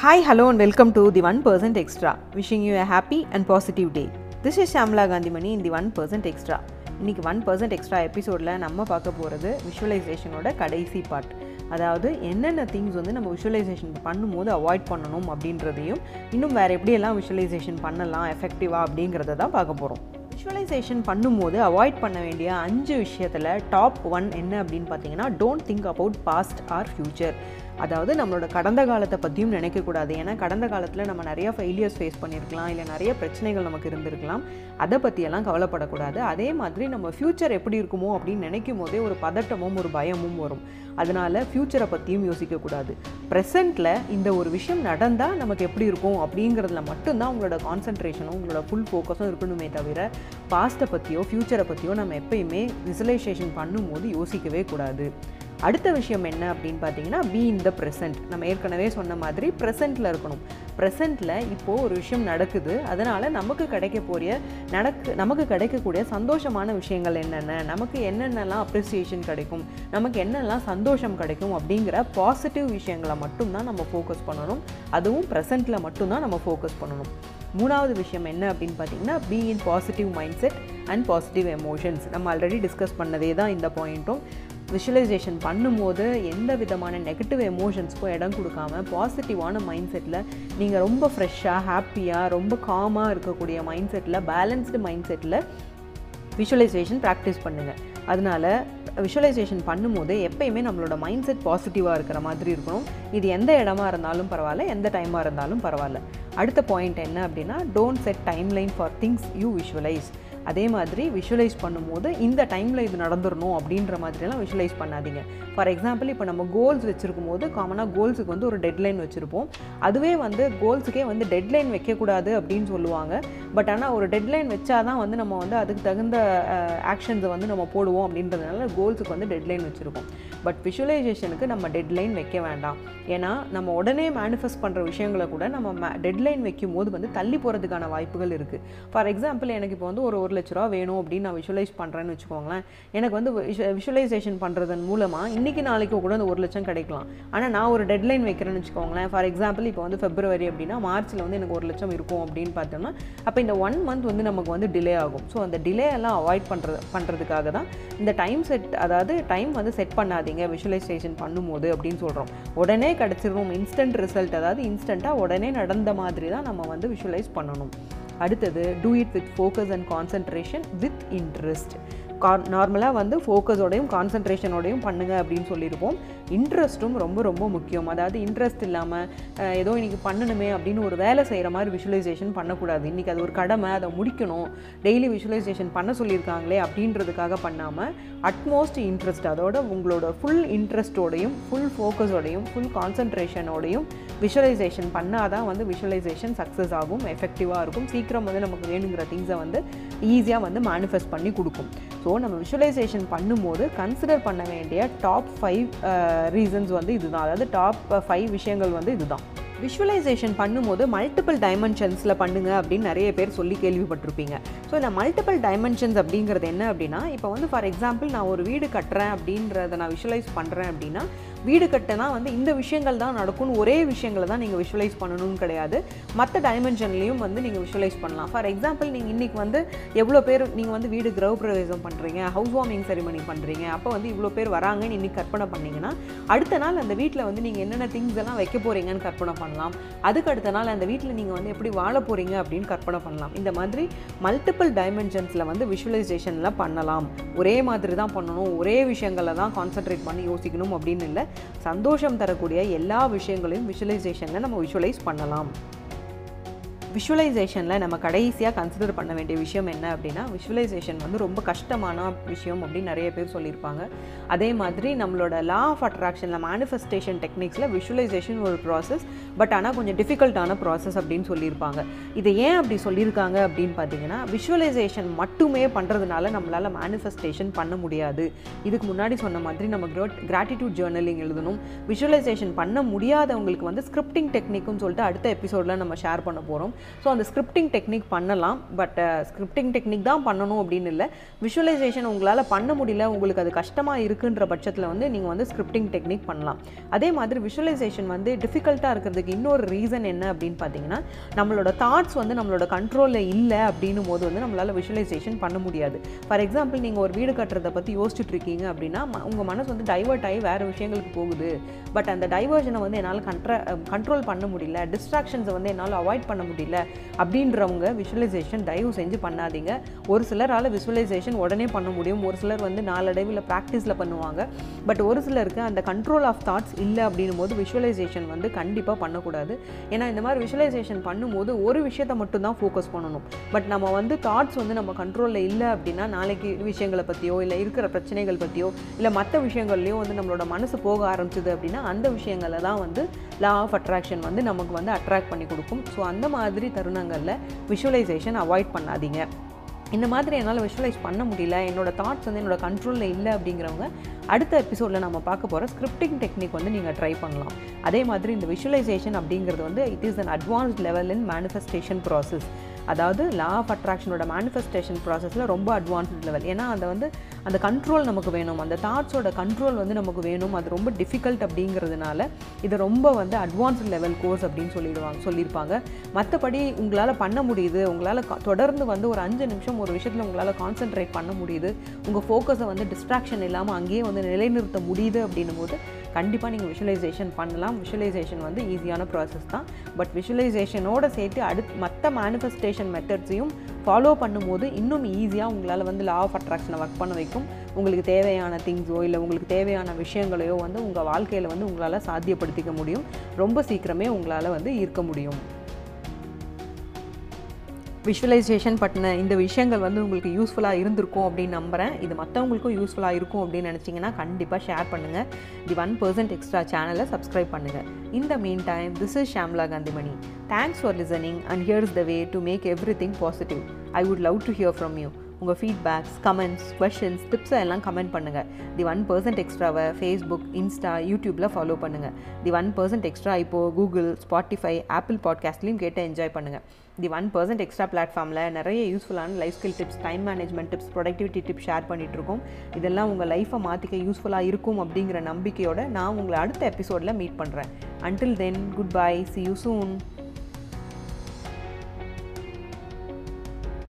Hi, hello, and welcome to the 1% Extra. Wishing you a happy and positive day. This is Shamla Gandhimani in the 1% Extra. இன்றைக்கி one percent extra எபிசோடில் நம்ம பார்க்க போகிறது விஷுவலைசேஷனோட கடைசி part அதாவது என்னென்ன things வந்து நம்ம விஷுவலைசேஷன் பண்ணும்போது அவாய்ட் பண்ணணும் அப்படின்றதையும் இன்னும் வேறு எப்படியெல்லாம் விஷுவலைசேஷன் பண்ணலாம் எஃபெக்டிவாக அப்படிங்கிறத தான் பார்க்க போகிறோம் விஷுவலைசேஷன் பண்ணும்போது அவாய்ட் பண்ண வேண்டிய அஞ்சு விஷயத்தில் டாப் ஒன் என்ன அப்படின்னு பார்த்தீங்கன்னா don't think about past or future அதாவது நம்மளோட கடந்த காலத்தை பற்றியும் நினைக்கக்கூடாது ஏன்னா கடந்த காலத்தில் நம்ம நிறைய ஃபெயிலியர்ஸ் ஃபேஸ் பண்ணியிருக்கலாம் இல்லை நிறைய பிரச்சனைகள் நமக்கு இருந்திருக்கலாம். அதை பற்றியெல்லாம் கவலைப்படக்கூடாது. அதே மாதிரி நம்ம ஃப்யூச்சர் எப்படி இருக்குமோ அப்படின்னு நினைக்கும் போதே ஒரு பதட்டமும் ஒரு பயமும் வரும். அதனால் ஃப்யூச்சரை பற்றியும் யோசிக்கக்கூடாது. ப்ரெசண்ட்டில் இந்த ஒரு விஷயம் நடந்தால் நமக்கு எப்படி இருக்கும் அப்படிங்கிறதுல மட்டும்தான் உங்களோட கான்சன்ட்ரேஷனும் உங்களோட ஃபுல் ஃபோக்கஸும் இருக்கணுமே தவிர பாஸ்ட்டை பற்றியோ ஃப்யூச்சரை பற்றியோ நம்ம எப்பயுமே விசுவலைசேஷன் பண்ணும்போது யோசிக்கவே கூடாது. அடுத்த விஷயம் என்ன அப்படின்னு பார்த்தீங்கன்னா பி இன் த ப்ரெசன்ட் நம்ம ஏற்கனவே சொன்ன மாதிரி ப்ரெசண்ட்டில் இருக்கணும். ப்ரெசண்ட்டில் இப்போது ஒரு விஷயம் நடக்குது. அதனால் நமக்கு கிடைக்க போகிற நடக்கு நமக்கு கிடைக்கக்கூடிய சந்தோஷமான விஷயங்கள் என்னென்ன? நமக்கு என்னென்னலாம் அப்ரிசியேஷன் கிடைக்கும்? நமக்கு என்னெல்லாம் சந்தோஷம் கிடைக்கும்? அப்படிங்கிற பாசிட்டிவ் விஷயங்களை மட்டும்தான் நம்ம ஃபோக்கஸ் பண்ணணும். அதுவும் ப்ரெசண்ட்டில் மட்டும்தான் நம்ம ஃபோக்கஸ் பண்ணணும். மூணாவது விஷயம் என்ன அப்படின்னு பார்த்தீங்கன்னா be in positive mind set and positive emotions நம்ம ஆல்ரெடி டிஸ்கஸ் பண்ணதே தான் இந்த பாயிண்ட்டும் விஷுவலைசேஷன் பண்ணும்போது எந்த விதமான நெகட்டிவ் எமோஷன்ஸ்க்கும் இடம் கொடுக்காம பாசிட்டிவான மைண்ட் செட்டில் நீங்கள் ரொம்ப ஃப்ரெஷ்ஷாக ஹாப்பியாக ரொம்ப காமாக இருக்கக்கூடிய மைண்ட் செட்டில் பேலன்ஸ்டு மைண்ட் செட்டில் விஷுவலைசேஷன் ப்ராக்டிஸ் பண்ணுங்கள் அதனால் விஷுவலைசேஷன் பண்ணும்போது எப்பயுமே நம்மளோட மைண்ட் செட் பாசிட்டிவாக இருக்கிற மாதிரி இருக்கணும். இது எந்த இடமா இருந்தாலும் பரவாயில்ல எந்த டைமாக இருந்தாலும் பரவாயில்ல. அடுத்த பாயிண்ட் என்ன அப்படின்னா don't set time line for things you visualize அதே மாதிரி விஷுவலைஸ் பண்ணும்போது இந்த டைமில் இது நடந்துடணும் அப்படின்ற மாதிரிலாம் விஷுவலைஸ் பண்ணாதீங்க. ஃபார் எக்ஸாம்பிள் இப்போ நம்ம கோல்ஸ் வச்சுருக்கும் போது காமனாக கோல்ஸுக்கு வந்து ஒரு டெட்லைன் வச்சுருப்போம். அதுவே வந்து கோல்ஸுக்கே வந்து டெட்லைன் வைக்கக்கூடாது அப்படின்னு சொல்லுவாங்க. பட் ஆனால் ஒரு டெட்லைன் வச்சா தான் வந்து நம்ம வந்து அதுக்கு தகுந்த ஆக்ஷன்ஸை வந்து நம்ம போடுவோம் அப்படின்றதுனால கோல்ஸுக்கு வந்து டெட்லைன் வச்சுருக்கோம். பட் விஷுவலைசேஷனுக்கு நம்ம டெட்லைன் வைக்க வேண்டாம். ஏன்னா நம்ம உடனே மேனிஃபெஸ்ட் பண்ணுற விஷயங்களை கூட நம்ம டெட்லைன் வைக்கும் போது வந்து தள்ளி போகிறதுக்கான வாய்ப்புகள் இருக்குது ஃபார் எக்ஸாம்பிள் எனக்கு இப்போ வந்து ஒரு ஒரு லட்ச ரூபா வேணும் அப்படின்னு நான் விஷுவலைஸ் பண்ணுறேன்னு வச்சுக்கோங்களேன். எனக்கு வந்து விஷுவலைசேஷன் பண்ணுறதன் மூலமாக இன்றைக்கி நாளைக்கு கூட அந்த ஒரு லட்சம் கிடைக்கலாம். ஆனால் நான் ஒரு டெட்லைன் வைக்கிறேன்னு வச்சுக்கோங்களேன். ஃபார் எக்ஸாம்பிள் இப்போ வந்து ஃபெப்ரவரி அப்படின்னா மார்ச்சில் வந்து எனக்கு ஒரு லட்சம் இருக்கும் அப்படின்னு பார்த்தோம்னா அப்போ இந்த ஒன் மந்த் வந்து நமக்கு வந்து டிலே ஆகும். ஸோ அந்த டிலே எல்லாம் அவாய்ட் பண்ணுறது பண்ணுறதுக்காக தான் இந்த டைம் செட் அதாவது டைம் வந்து செட் பண்ணாதீங்க விஷுவலைசேஷன் பண்ணும்போது அப்படின்னு சொல்கிறோம் உடனே கிடச்சிரும் இன்ஸ்டன்ட் ரிசல்ட் அதாவது இன்ஸ்டண்ட்டாக உடனே நடந்த மாதிரி தான் நம்ம வந்து விஷுவலைஸ் பண்ணணும். அடுத்தது do it with focus and concentration with interest கா நார்மலாக வந்து ஃபோக்கஸோடையும் கான்சன்ட்ரேஷனோடையும் பண்ணுங்க அப்படின்னு சொல்லியிருப்போம் இன்ட்ரெஸ்ட்டும் ரொம்ப ரொம்ப முக்கியம். அதாவது இன்ட்ரெஸ்ட் இல்லாமல் ஏதோ இன்றைக்கி பண்ணணுமே அப்படின்னு ஒரு வேலை செய்கிற மாதிரி விஷுவலைசேஷன் பண்ணக்கூடாது. இன்றைக்கி அது ஒரு கடமை அதை முடிக்கணும். டெய்லி விஷுவலைசேஷன் பண்ண சொல்லியிருக்காங்களே அப்படின்றதுக்காக பண்ணாமல் அட்மோஸ்ட் இன்ட்ரெஸ்ட் அதோட உங்களோட ஃபுல் இன்ட்ரெஸ்ட்டோடையும் ஃபுல் ஃபோக்கஸோடையும் ஃபுல் கான்சன்ட்ரேஷனோடையும் விஷுவலைசேஷன் பண்ணால் தான் வந்து விஷுவலைசேஷன் சக்ஸஸ் ஆகும் எஃபெக்டிவாக இருக்கும். சீக்கிரம் வந்து நமக்கு வேணுங்கிற திங்ஸை வந்து ஈஸியாக வந்து மேனிஃபெஸ்ட் பண்ணி கொடுக்கும். ஸோ நம்ம விஷுவலைசேஷன் பண்ணும்போது கன்சிடர் பண்ண வேண்டிய டாப் ஃபைவ் ரீசன்ஸ் வந்து இதுதான். அதாவது டாப் ஃபைவ் விஷயங்கள் வந்து இதுதான். விஷுவலைசேஷன் பண்ணும்போது மல்டிபிள் டைமென்ஷன்ஸில் பண்ணுங்க அப்படின்னு நிறைய பேர் சொல்லி கேள்விப்பட்டிருப்பீங்க. ஸோ இந்த மல்டிபிள் டைமென்ஷன்ஸ் அப்படிங்கிறது என்ன அப்படின்னா இப்போ வந்து ஃபார் எக்ஸாம்பிள் நான் ஒரு வீடு கட்டுறேன் அப்படின்றத நான் விஷுவலைஸ் பண்ணுறேன் அப்படின்னா வீடு கட்டினா வந்து இந்த விஷயங்கள் தான் நடக்கும்னு ஒரே விஷயங்களை தான் நீங்கள் விஷுவலைஸ் பண்ணணும்னு கிடையாது. மற்ற டைமென்ஷன்லேயும் வந்து நீங்கள் விஷுவலைஸ் பண்ணலாம். ஃபார் எக்ஸாம்பிள் நீங்கள் இன்றைக்கி வந்து எவ்வளோ பேர் நீங்கள் வந்து வீடு கிரக பிரவேசம் பண்ணுறீங்க ஹவுஸ் வார்மிங் செரிமனி பண்ணுறீங்க அப்போ வந்து இவ்வளோ பேர் வராங்கன்னு இன்றைக்கி கற்பனை பண்ணிங்கன்னா அடுத்த நாள் அந்த வீட்டில் வந்து நீங்கள் என்னென்ன திங்ஸ் எல்லாம் வைக்க போகிறீங்கன்னு கற்பனை பண்ணலாம். அதுக்கு அடுத்த நாள் அந்த வீட்டில் நீங்கள் வந்து எப்படி வாழ போகிறீங்க அப்படின்னு கற்பனை பண்ணலாம். இந்த மாதிரி மல்டிபிள் டைமென்ஷன்ஸில் வந்து விஷுவலைசேஷனில் பண்ணலாம். ஒரே மாதிரி தான் பண்ணணும். ஒரே விஷயங்களை தான் கான்சென்ட்ரேட் பண்ணி யோசிக்கணும் அப்படின்னு இல்லை. சந்தோஷம் தரக்கூடிய எல்லா விஷயங்களையும் விஷுவலைசேஷனில் நம்ம விஷுவலைஸ் பண்ணலாம். விஷுவலைசேஷனில் நம்ம கடைசியாக கன்சிடர் பண்ண வேண்டிய விஷயம் என்ன அப்படின்னா விஷுவலைசேஷன் வந்து ரொம்ப கஷ்டமான விஷயம் அப்படின்னு நிறைய பேர் சொல்லியிருப்பாங்க. அதே மாதிரி நம்மளோட லா ஆஃப் அட்ராக்ஷனில் மேனிஃபெஸ்டேஷன் டெக்னிக்ஸில் விஷுவலைசேஷன் ஒரு ப்ராசஸ் பட் ஆனால் கொஞ்சம் டிஃபிகல்ட்டான ப்ராசஸ் அப்படின்னு சொல்லியிருப்பாங்க. இதை ஏன் அப்படி சொல்லியிருக்காங்க அப்படின்னு பார்த்தீங்கன்னா விஷுவலைசேஷன் மட்டுமே பண்ணுறதுனால நம்மளால் மேனிஃபெஸ்டேஷன் பண்ண முடியாது. இதுக்கு முன்னாடி சொன்ன மாதிரி நம்ம கிராட்டிடியூட் ஜேர்னலிங் எழுதணும். விஷுவலைசேஷன் பண்ண முடியாதவங்களுக்கு வந்து ஸ்கிரிப்டிங் டெக்னிக்னு சொல்லிட்டு அடுத்த எபிசோடில் நம்ம ஷேர் பண்ண போகிறோம் ஸோ அந்த ஸ்கிரிப்டிங் டெக்னிக் பண்ணலாம் பட் ஸ்கிரிப்டிங் டெக்னிக் தான் பண்ணணும் அப்படின்னு இல்லை. விஷுவலைசேஷன் உங்களால் பண்ண முடியல உங்களுக்கு அது கஷ்டமாக இருக்குன்ற பட்சத்தில் வந்து நீங்கள் வந்து ஸ்கிரிப்டிங் டெக்னிக் பண்ணலாம். அதே மாதிரி விஷுவலைசேஷன் வந்து டிஃபிகல்ட்டாக இருக்கிறதுக்கு இன்னொரு ரீசன் என்ன அப்படின்னு பார்த்தீங்கன்னா நம்மளோட தாட்ஸ் வந்து நம்மளோட கண்ட்ரோலில் இல்லை அப்படின்னும் போது வந்து நம்மளால் விஷுவலைசேஷன் பண்ண முடியாது. ஃபார் எக்ஸாம்பிள் நீங்கள் ஒரு வீடு கட்டுறதை பற்றி யோசிச்சுட்டு இருக்கீங்க அப்படின்னா உங்கள் மனசு வந்து டைவர்ட் ஆகி வேறு விஷயங்களுக்கு போகுது. பட் அந்த டைவர்ஷனை வந்து என்னால் கண்ட்ர கண்ட்ரோல் பண்ண முடியல டிஸ்ட்ராக்ஷன்ஸை வந்து என்னால் அவாய்ட் பண்ண முடியல. அப்படின்றவங்க விஷுவலைசேஷன் தயவு செஞ்சு பண்ணாதீங்க. ஒரு சிலரால் விஷுவலைசேஷன் உடனே பண்ண முடியும். ஒரு சிலர் வந்து நாளடைவில் ப்ராக்டிஸில் பண்ணுவாங்க. பட் ஒரு சிலருக்கு அந்த கண்ட்ரோல் ஆஃப் தாட்ஸ் இல்லை அப்படின்னும் போது விஷுவலைசேஷன் வந்து கண்டிப்பாக பண்ணக்கூடாது. ஏன்னா இந்த மாதிரி விஷுவலைசேஷன் பண்ணும்போது ஒரு விஷயத்தை மட்டும் தான் ஃபோக்கஸ் பண்ணணும். பட் நம்ம வந்து தாட்ஸ் வந்து நம்ம கண்ட்ரோலில் இல்லை அப்படின்னா நாளைக்கு விஷயங்களை பற்றியோ இல்லை இருக்கிற பிரச்சனைகள் பற்றியோ இல்லை மற்ற விஷயங்கள்லையோ வந்து நம்மளோட மனசு போக ஆரம்பிச்சது அப்படின்னா அந்த விஷயங்களை தான் வந்து லா ஆஃப் அட்ராக்ஷன் வந்து நமக்கு வந்து அட்ராக்ட் பண்ணி கொடுக்கும். ஸோ அந்த மாதிரி தருணங்களில் விஷுவலைசேஷன் அவாய்ட் பண்ணாதீங்க. இந்த மாதிரி என்னால் விஷுவலைஸ் பண்ண முடியல. என்னோட தாட்ஸ் வந்து என்னோட கண்ட்ரோலில் இல்லை அப்படிங்கிறவங்க அடுத்த எபிசோடில் நம்ம பார்க்க போகிற ஸ்கிரிப்டிங் டெக்னிக் வந்து நீங்கள் ட்ரை பண்ணலாம். அதே மாதிரி இந்த விஷுவலைசேஷன் அப்படிங்கிறது வந்து it is an advanced level in manifestation process அதாவது லா ஆஃப் அட்ராக்ஷனோட மேனிஃபெஸ்டேஷன் ப்ராசஸில் ரொம்ப அட்வான்ஸ்ட் லெவல் ஏன்னா அதை வந்து அந்த கண்ட்ரோல் நமக்கு வேணும். அந்த தாட்ஸோட கண்ட்ரோல் வந்து நமக்கு வேணும். அது ரொம்ப டிஃபிகல்ட் அப்படிங்கிறதுனால இதை ரொம்ப வந்து அட்வான்ஸ்ட் லெவல் கோர்ஸ் அப்படின்னு சொல்லிடுவாங்க சொல்லியிருப்பாங்க. மற்றபடி உங்களால் பண்ண முடியுது. உங்களால் தொடர்ந்து வந்து ஒரு அஞ்சு நிமிஷம் ஒரு விஷயத்தில் உங்களால் கான்சென்ட்ரேட் பண்ண முடியுது. உங்கள் ஃபோக்கஸை வந்து டிஸ்ட்ராக்ஷன் இல்லாமல் அங்கேயே வந்து நிலைநிறுத்த முடியுது அப்படின்னும் போது கண்டிப்பாக நீங்கள் விஷுவலைசேஷன் பண்ணலாம். விஷுவலைசேஷன் வந்து ஈஸியான ப்ராசஸ் தான். பட் விஷுவலைசேஷனோட சேர்த்து அடுத் மற்ற மேனிஃபெஸ்டேஷன் மெத்தட்ஸையும் ஃபாலோ பண்ணும்போது இன்னும் ஈஸியாக உங்களால் வந்து லா ஆஃப் அட்ராக்ஷனை ஒர்க் பண்ண வைக்கும். உங்களுக்கு தேவையான திங்ஸோ இல்லை உங்களுக்கு தேவையான விஷயங்களையோ வந்து உங்கள் வாழ்க்கையில் வந்து உங்களால் சாத்தியப்படுத்திக்க முடியும். ரொம்ப சீக்கிரமே உங்களால் வந்து ஈர்க்க முடியும். விஷுவலைசேஷன் பற்றின இந்த விஷயங்கள் வந்து உங்களுக்கு யூஸ்ஃபுல்லாக இருந்திருக்கும் அப்படின்னு நம்புகிறேன் இது மற்றவங்களுக்கும் யூஸ்ஃபுல்லாக இருக்கும் அப்படின்னு நினச்சிங்கன்னா கண்டிப்பாக ஷேர் பண்ணுங்கள் தி ஒன் பர்சன்ட் எக்ஸ்ட்ரா சேனலை சப்ஸ்கிரைப் பண்ணுங்கள் இந்த meantime this is Shamla Gandhimani thanks for listening and here's the way to make everything positive I would love to hear from you உங்கள் ஃபீட்பேக்ஸ் கமெண்ட்ஸ் கொஷின்ஸ் டிப்ஸை எல்லாம் comment பண்ணுங்கள் the one percent எக்ஸ்ட்ராவை Facebook Insta யூடியூப்பில் follow பண்ணுங்கள் the one percent extra இப்போது Google Spotify Apple பாட்காஸ்ட்லேயும் கேட்டு என்ஜாய் பண்ணுங்கள் தி ஒன் பர்சன்ட் எக்ஸ்ட்ரா பிளாட்ஃபார்மில் நிறைய யூஸ்ஃபுல்லான life skill tips time management tips productivity tips share பண்ணிகிட்ருக்கோம் இதெல்லாம் உங்கள் லைஃப்பை மாற்றிக்க யூஸ்ஃபுல்லாக இருக்கும் அப்படிங்கிற நம்பிக்கையோடு நான் உங்களை அடுத்த எபிசோடில் மீட் பண்ணுறேன் until then good bye see you soon